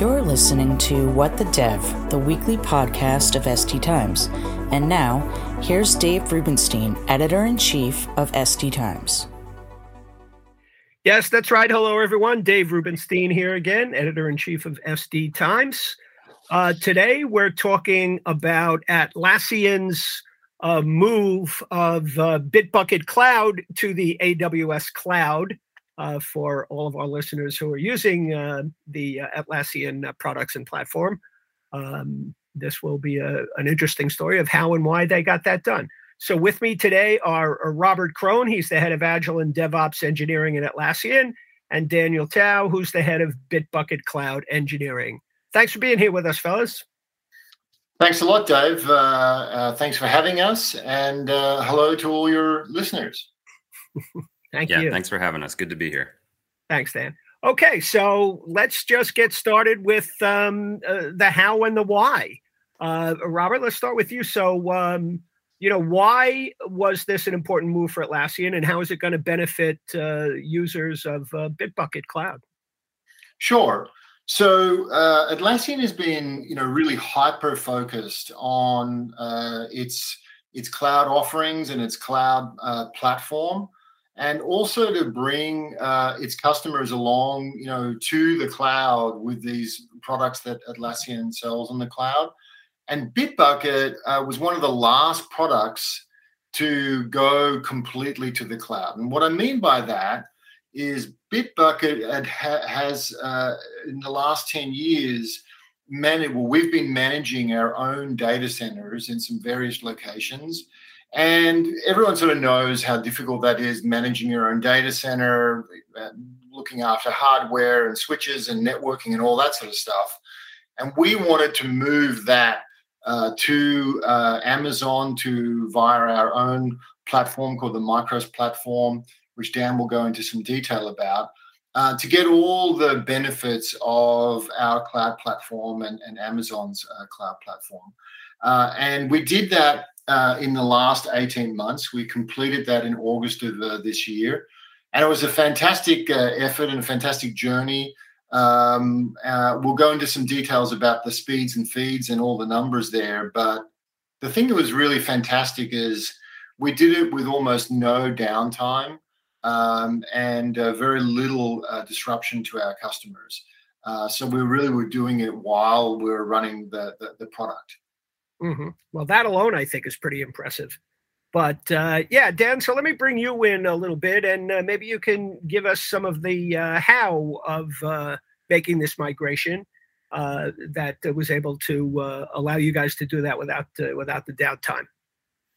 You're listening to What the Dev, the weekly podcast of SD Times. And now, here's Dave Rubinstein, editor in chief of SD Times. Yes, that's right. Hello, everyone. Dave Rubinstein here again, editor in chief of SD Times. Uh, today, we're talking about Atlassian's uh, move of uh, Bitbucket Cloud to the AWS cloud for all of our listeners who are using uh, the uh, Atlassian uh, products and platform. Um, this will be a, an interesting story of how and why they got that done. So, with me today are, are Robert Krohn, he's the head of Agile and DevOps engineering at Atlassian, and Daniel Tao, who's the head of Bitbucket Cloud engineering. Thanks for being here with us, fellas. Thanks a lot, Dave. Uh, uh, thanks for having us, and uh, hello to all your listeners. Thank yeah, you. thanks for having us. Good to be here. Thanks, Dan. Okay, so let's just get started with um, uh, the how and the why. Uh, Robert, let's start with you. So, um, you know, why was this an important move for Atlassian, and how is it going to benefit uh, users of uh, Bitbucket Cloud? Sure. So uh, Atlassian has been, you know, really hyper focused on uh, its its cloud offerings and its cloud platform and also to bring uh, its customers along, you know, to the cloud with these products that Atlassian sells on the cloud. And Bitbucket uh, was one of the last products to go completely to the cloud. And what I mean by that is Bitbucket has, uh, in the last 10 years, managed, well, we've been managing our own data centers in some various locations and everyone sort of knows how difficult that is managing your own data center, uh, looking after hardware and switches and networking and all that sort of stuff. And we wanted to move that uh, to uh, Amazon to via our own platform called the Micros platform, which Dan will go into some detail about, uh, to get all the benefits of our cloud platform and, and Amazon's uh, cloud platform. Uh, and we did that uh, in the last 18 months. We completed that in August of uh, this year. And it was a fantastic uh, effort and a fantastic journey. Um, we'll go into some details about the speeds and feeds and all the numbers there. But the thing that was really fantastic is we did it with almost no downtime um, and uh, very little uh, disruption to our customers. so we really were doing it while we were running the, the, the product. Mm-hmm. Well, that alone, I think, is pretty impressive. But uh, yeah, Dan, so let me bring you in a little bit, and uh, maybe you can give us some of the uh, how of uh, making this migration uh, that was able to uh, allow you guys to do that without without the downtime.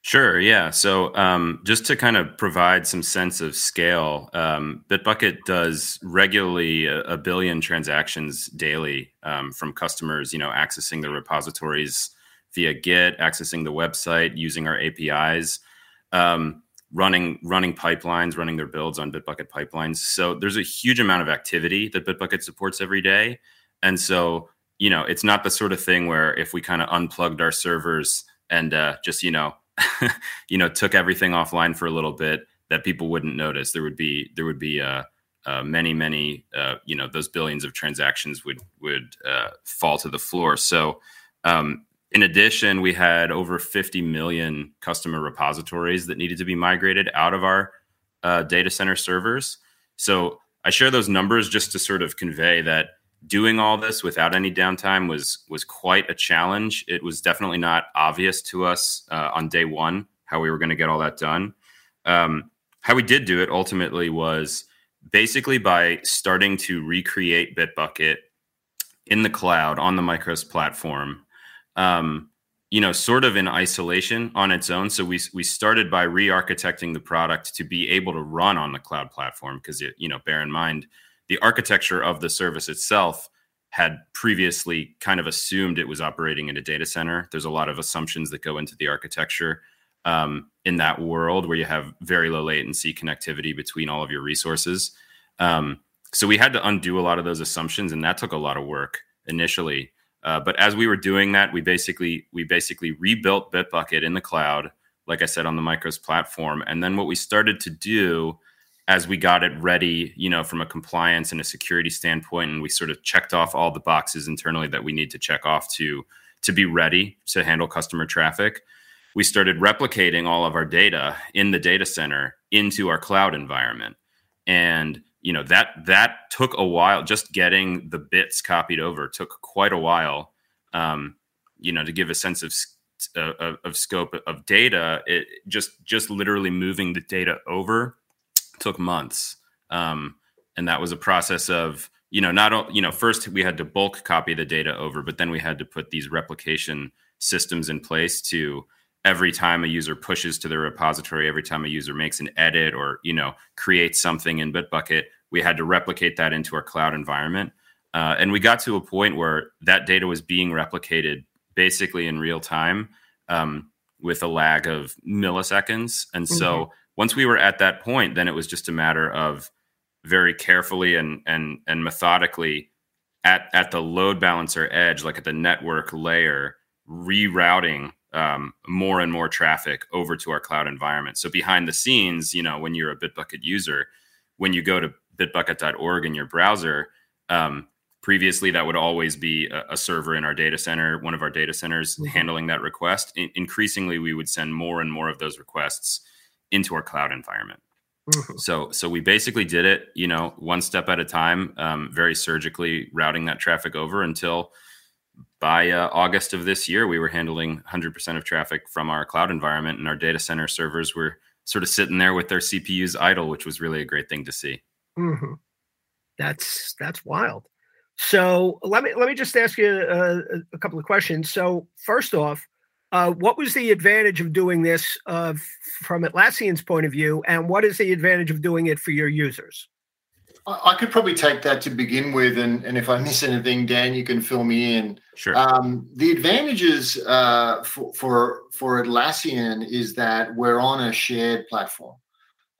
Sure. Yeah. So um, just to kind of provide some sense of scale, um, Bitbucket does regularly a, a billion transactions daily um, from customers, you know, accessing the repositories via Git, accessing the website, using our APIs, um, running running pipelines, running their builds on Bitbucket pipelines. So there's a huge amount of activity that Bitbucket supports every day, and so you know it's not the sort of thing where if we kind of unplugged our servers and uh, just you know you know took everything offline for a little bit that people wouldn't notice. There would be there would be uh, uh, many many uh, you know those billions of transactions would would uh, fall to the floor. So um, in addition, we had over 50 million customer repositories that needed to be migrated out of our uh, data center servers. So I share those numbers just to sort of convey that doing all this without any downtime was was quite a challenge. It was definitely not obvious to us uh, on day one how we were going to get all that done. Um, how we did do it ultimately was basically by starting to recreate Bitbucket in the cloud on the Micros platform um, you know, sort of in isolation on its own. So we we started by re-architecting the product to be able to run on the cloud platform because you know, bear in mind the architecture of the service itself had previously kind of assumed it was operating in a data center. There's a lot of assumptions that go into the architecture um, in that world where you have very low latency connectivity between all of your resources. Um, so we had to undo a lot of those assumptions, and that took a lot of work initially. Uh, but as we were doing that, we basically we basically rebuilt Bitbucket in the cloud, like I said on the Micros platform. And then what we started to do as we got it ready, you know, from a compliance and a security standpoint, and we sort of checked off all the boxes internally that we need to check off to to be ready to handle customer traffic. We started replicating all of our data in the data center into our cloud environment, and you know that that took a while. Just getting the bits copied over took quite a while. Um, you know, to give a sense of of, of scope of data, it just just literally moving the data over took months. Um, and that was a process of, you know, not, you know, first we had to bulk copy the data over, but then we had to put these replication systems in place to every time a user pushes to the repository, every time a user makes an edit or, you know, creates something in Bitbucket, we had to replicate that into our cloud environment. Uh, and we got to a point where that data was being replicated basically in real time um, with a lag of milliseconds. And mm-hmm. so once we were at that point, then it was just a matter of very carefully and and and methodically at at the load balancer edge, like at the network layer, rerouting um, more and more traffic over to our cloud environment. So behind the scenes, you know, when you're a Bitbucket user, when you go to bitbucket.org in your browser, um, previously that would always be a, a, server in our data center, one of our data centers mm-hmm. handling that request. In- increasingly, we would send more and more of those requests into our cloud environment. Mm-hmm. So, so we basically did it, you know, one step at a time, um, very surgically routing that traffic over until by uh, August of this year, we were handling 100% of traffic from our cloud environment, and our data center servers were sort of sitting there with their CPUs idle, which was really a great thing to see. Mm-hmm. That's that's wild. So let me let me just ask you a, uh, a couple of questions. So first off, uh, what was the advantage of doing this uh, from Atlassian's point of view, and what is the advantage of doing it for your users? I could probably take that to begin with, and, and if I miss anything, Dan, you can fill me in. Sure. Um, the advantages uh, for, for for Atlassian is that we're on a shared platform,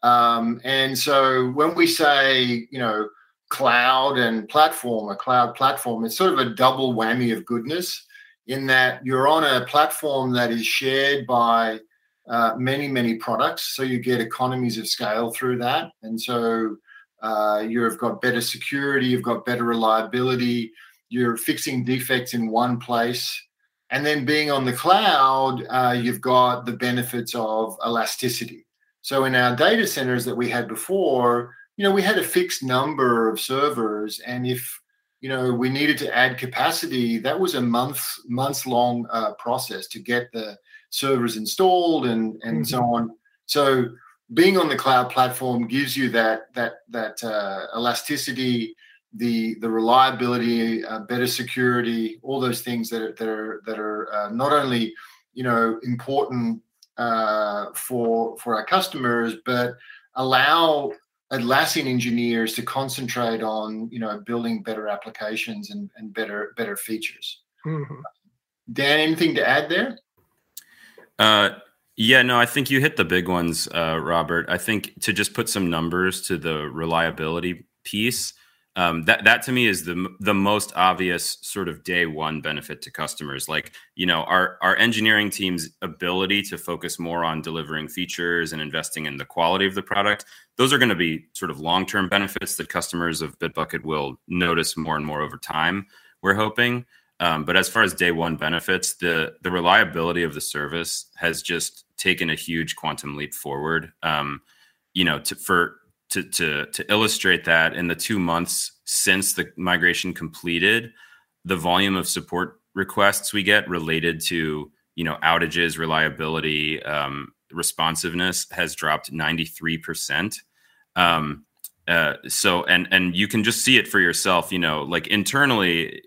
um, and so when we say you know cloud and platform, a cloud platform, it's sort of a double whammy of goodness in that you're on a platform that is shared by uh, many, many products. So you get economies of scale through that. And so uh, you've got better security, you've got better reliability, you're fixing defects in one place. And then being on the cloud, uh, you've got the benefits of elasticity. So in our data centers that we had before, you know, we had a fixed number of servers. And if you know we needed to add capacity that was a month months long uh, process to get the servers installed and and mm-hmm. so on so being on the cloud platform gives you that that that uh, elasticity the the reliability uh, better security all those things that are that are that are uh, not only you know important uh, for for our customers but allow Atlassian engineers to concentrate on you know building better applications and, and better better features. Mm-hmm. Dan, anything to add there? Uh, yeah, no, I think you hit the big ones, uh, Robert. I think to just put some numbers to the reliability piece, um, that that to me is the the most obvious sort of day one benefit to customers. Like you know, our our engineering team's ability to focus more on delivering features and investing in the quality of the product. Those are going to be sort of long term benefits that customers of Bitbucket will notice more and more over time. We're hoping. Um, but as far as day one benefits, the the reliability of the service has just taken a huge quantum leap forward. Um, you know, to, for to to to illustrate that in the two months since the migration completed, the volume of support requests we get related to you know outages, reliability, um, responsiveness has dropped ninety three percent. Um, uh, so and and you can just see it for yourself. You know, like internally,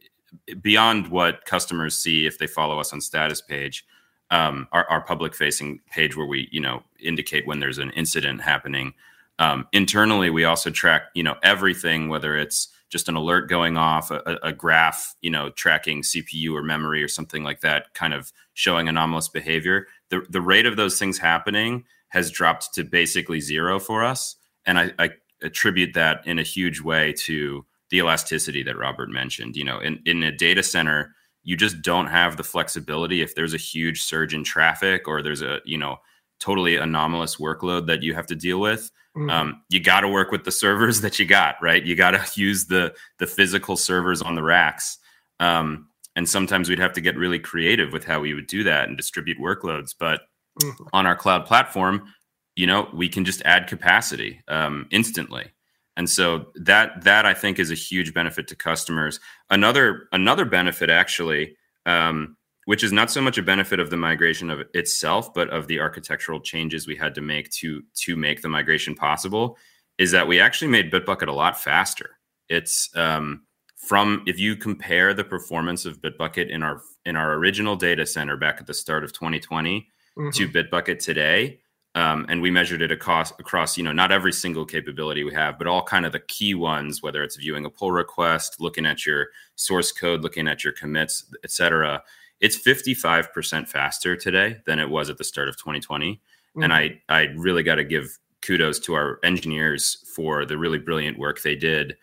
beyond what customers see if they follow us on status page. Um, our, our public facing page where we you know indicate when there's an incident happening um, internally, we also track, you know, everything, whether it's just an alert going off, a, a, graph, you know, tracking CPU or memory or something like that, kind of showing anomalous behavior. The the rate of those things happening has dropped to basically zero for us, and I, I attribute that in a huge way to the elasticity that Robert mentioned. You know, in in a data center, you just don't have the flexibility if there's a huge surge in traffic or there's a you know totally anomalous workload that you have to deal with, mm-hmm. um, you got to work with the servers that you got, right? You got to use the the physical servers on the racks. Um, and sometimes we'd have to get really creative with how we would do that and distribute workloads. But mm-hmm. on our cloud platform, you know, we can just add capacity um, instantly. And so that that I think is a huge benefit to customers. Another another benefit actually um, which is not so much a benefit of the migration of itself, but of the architectural changes we had to make to to make the migration possible, is that we actually made Bitbucket a lot faster. It's um, from if you compare the performance of Bitbucket in our in our original data center back at the start of 2020 mm-hmm. to Bitbucket today, um, and we measured it across across you know not every single capability we have, but all kind of the key ones, whether it's viewing a pull request, looking at your source code, looking at your commits, et cetera it's 55% faster today than it was at the start of 2020 mm-hmm. and i i really got to give kudos to our engineers for the really brilliant work they did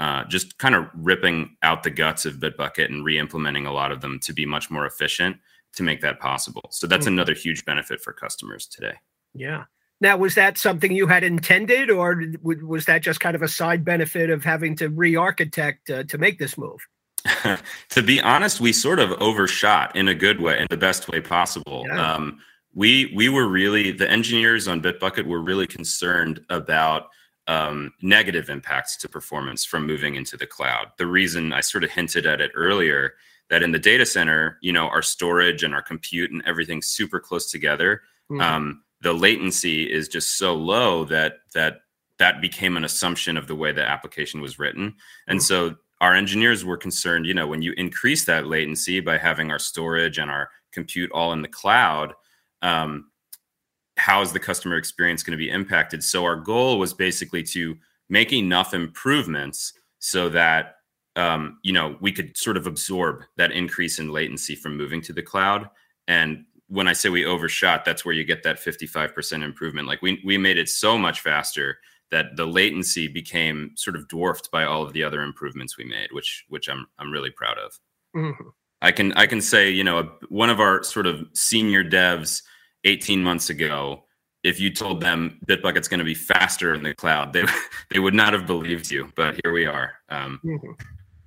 uh, just kind of ripping out the guts of bitbucket and re-implementing a lot of them to be much more efficient to make that possible. So that's mm-hmm. another huge benefit for customers today. Yeah. Now was that something you had intended or was that just kind of a side benefit of having to re-architect uh, to make this move to be honest, we sort of overshot in a good way, in the best way possible. Yeah. Um, we we were really the engineers on Bitbucket were really concerned about um, negative impacts to performance from moving into the cloud. The reason I sort of hinted at it earlier that in the data center, you know, our storage and our compute and everything's super close together. Mm-hmm. Um, the latency is just so low that that that became an assumption of the way the application was written, and mm-hmm. so our engineers were concerned, you know, when you increase that latency by having our storage and our compute all in the cloud, um, how is the customer experience going to be impacted? So our goal was basically to make enough improvements so that um, you know we could sort of absorb that increase in latency from moving to the cloud. And when I say we overshot, that's where you get that 55% improvement. Like we we made it so much faster that the latency became sort of dwarfed by all of the other improvements we made, which which I'm I'm really proud of. Mm-hmm. I can I can say you know one of our sort of senior devs 18 months ago, if you told them Bitbucket's going to be faster in the cloud, they they would not have believed you. But here we are. Um, mm-hmm.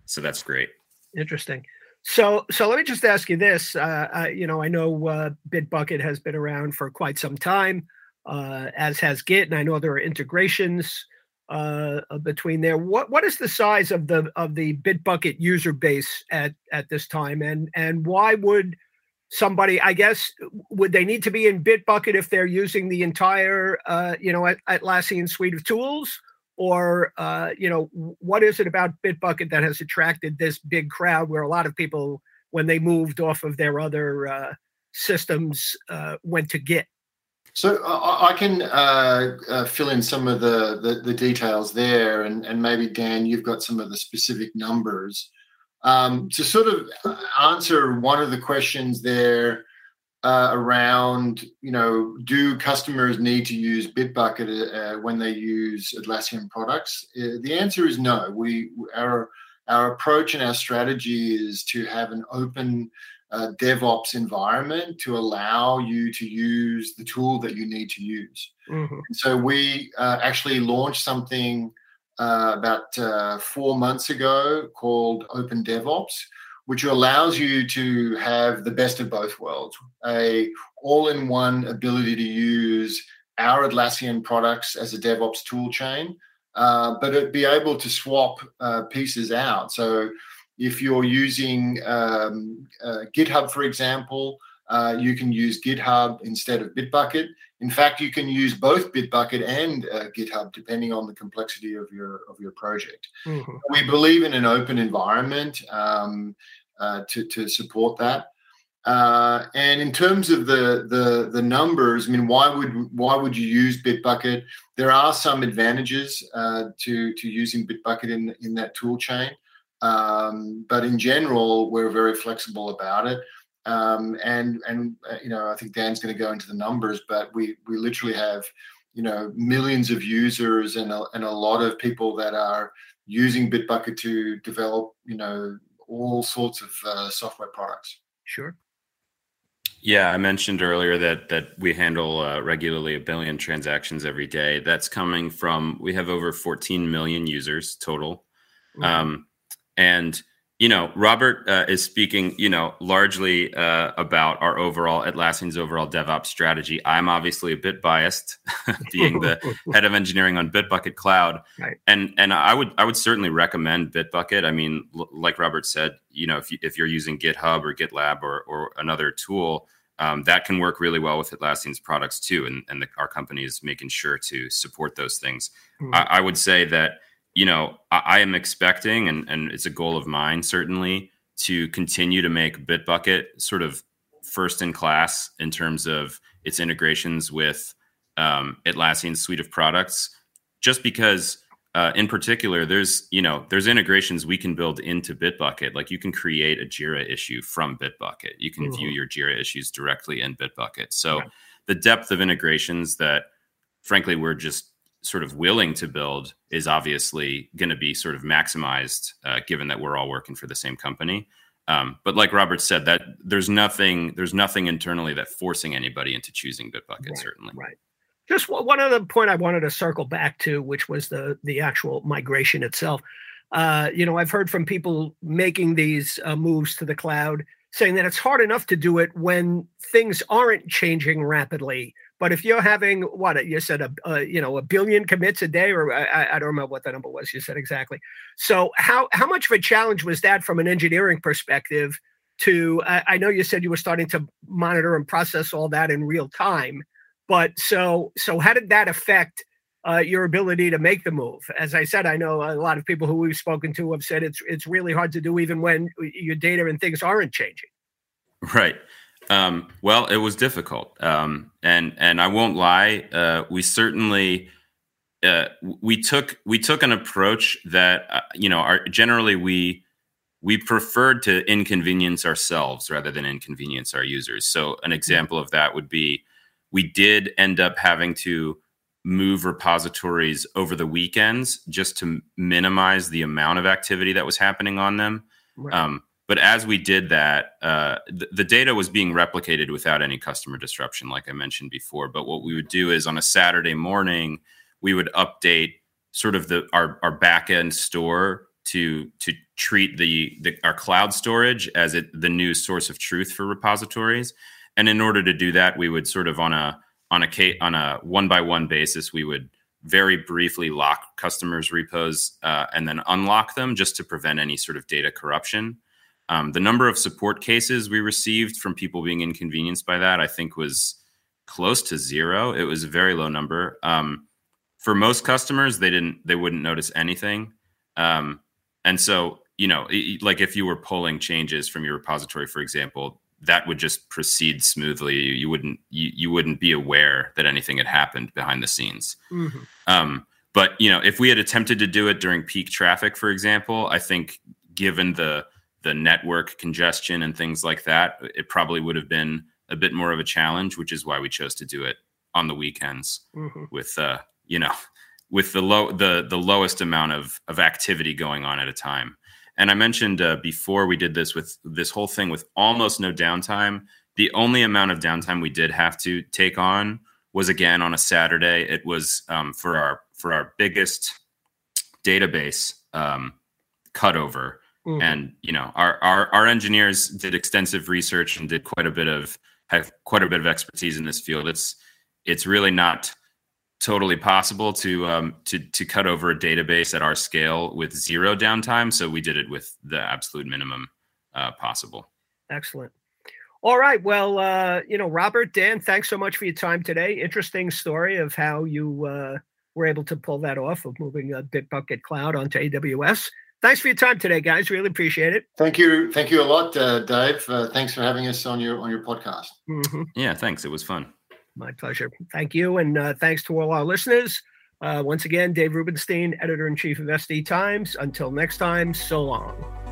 So that's great. Interesting. So, so let me just ask you this. Uh, uh, you know, I know uh, Bitbucket has been around for quite some time uh, as has Git, and I know there are integrations uh, uh, between there. What what is the size of the of the Bitbucket user base at at this time, and and why would somebody? I guess would they need to be in Bitbucket if they're using the entire uh, you know Atlassian suite of tools? Or uh, you know what is it about Bitbucket that has attracted this big crowd where a lot of people when they moved off of their other uh, systems uh, went to Git? So I, I can uh, uh, fill in some of the, the, the details there, and, and maybe Dan, you've got some of the specific numbers. Um, to sort of uh, answer one of the questions there uh, around, you know, do customers need to use Bitbucket uh, when they use Atlassian products? Uh, the answer is no. We our our approach and our strategy is to have an open uh, DevOps environment to allow you to use the tool that you need to use. Mm-hmm. So we uh, actually launched something uh, about uh, four months ago called Open DevOps, which allows you to have the best of both worlds: a all-in-one ability to use our Atlassian products as a DevOps tool chain, uh, but be able to swap uh, pieces out. So if you're using um, uh, GitHub, for example, uh, you can use GitHub instead of Bitbucket. In fact, you can use both Bitbucket and uh, GitHub depending on the complexity of your of your project. Mm-hmm. We believe in an open environment um, uh, to to support that. Uh, and in terms of the, the the numbers, I mean, why would why would you use Bitbucket? There are some advantages uh, to to using Bitbucket in in that tool chain. Um, but in general, we're very flexible about it. Um, and and uh, you know, I think Dan's going to go into the numbers, but we we literally have you know millions of users and a, and a lot of people that are using Bitbucket to develop you know all sorts of uh, software products. Sure. Yeah, I mentioned earlier that that we handle uh, regularly a billion transactions every day. That's coming from we have over 14 million users total, mm-hmm. um, and you know, Robert uh, is speaking, you know, largely uh, about our overall Atlassian's overall DevOps strategy. I'm obviously a bit biased, being the head of engineering on Bitbucket Cloud, right. and and I would I would certainly recommend Bitbucket. I mean, l- like Robert said, you know, if you, if you're using GitHub or GitLab or or another tool, um, that can work really well with Atlassian's products too, and and the, our company is making sure to support those things. Mm-hmm. I, I would say that you know, I, I, am expecting, and, and it's a goal of mine certainly, to continue to make Bitbucket sort of first in class in terms of its integrations with um, Atlassian's suite of products. Just because, uh, in particular, there's you know there's integrations we can build into Bitbucket. Like you can create a Jira issue from Bitbucket. You can mm-hmm. view your Jira issues directly in Bitbucket. So right. the depth of integrations that, frankly, we're just sort of willing to build is obviously going to be sort of maximized uh, given that we're all working for the same company. Um, but like robert said that there's nothing there's nothing internally that forcing anybody into choosing bitbucket right, certainly. right. Just one other point i wanted to circle back to which was the the actual migration itself. Uh, you know i've heard from people making these uh, moves to the cloud saying that it's hard enough to do it when things aren't changing rapidly but if you're having what you said, a, a you know a billion commits a day, or I, I, don't remember what that number was. You said exactly. So how how much of a challenge was that from an engineering perspective? To I, I know you said you were starting to monitor and process all that in real time, but so so how did that affect? Uh, your ability to make the move. As I said, I know a lot of people who we've spoken to have said it's it's really hard to do even when your data and things aren't changing. Right. Um, well, it was difficult, um, and and I won't lie. Uh, we certainly uh, we took we took an approach that uh, you know our, generally we we preferred to inconvenience ourselves rather than inconvenience our users. So an example of that would be we did end up having to move repositories over the weekends just to minimize the amount of activity that was happening on them. Right. Um, but as we did that, uh, th- the data was being replicated without any customer disruption, like I mentioned before. But what we would do is on a Saturday morning, we would update sort of the our, our back end store to to treat the, the our cloud storage as it the new source of truth for repositories. And in order to do that, we would sort of on a on a on a one by one basis, we would very briefly lock customers' repos uh, and then unlock them just to prevent any sort of data corruption. Um, the number of support cases we received from people being inconvenienced by that, I think, was close to zero. It was a very low number. Um, for most customers, they didn't, they wouldn't notice anything. Um, and so, you know, like if you were pulling changes from your repository, for example, that would just proceed smoothly. You, you wouldn't, you, you wouldn't be aware that anything had happened behind the scenes. Mm-hmm. Um, but you know, if we had attempted to do it during peak traffic, for example, I think given the the network congestion and things like that, it probably would have been a bit more of a challenge, which is why we chose to do it on the weekends mm-hmm. with uh, you know, with the low the the lowest amount of of activity going on at a time. And I mentioned uh, before we did this with this whole thing with almost no downtime. The only amount of downtime we did have to take on was again on a Saturday. It was um, for our for our biggest database um, cutover Mm-hmm. And you know, our, our our engineers did extensive research and did quite a bit of have quite a bit of expertise in this field. It's it's really not totally possible to um, to to cut over a database at our scale with zero downtime. So we did it with the absolute minimum uh, possible. Excellent. All right. Well, uh, you know, Robert, Dan, thanks so much for your time today. Interesting story of how you uh, were able to pull that off of moving a Bitbucket Cloud onto AWS. Thanks for your time today, guys. Really appreciate it. Thank you. Thank you a lot, uh, Dave. Uh, thanks for having us on your on your podcast. Mm-hmm. Yeah, thanks. It was fun. My pleasure. Thank you, and uh, thanks to all our listeners. Uh, once again, Dave Rubinstein, editor in chief of SD Times. Until next time, so long.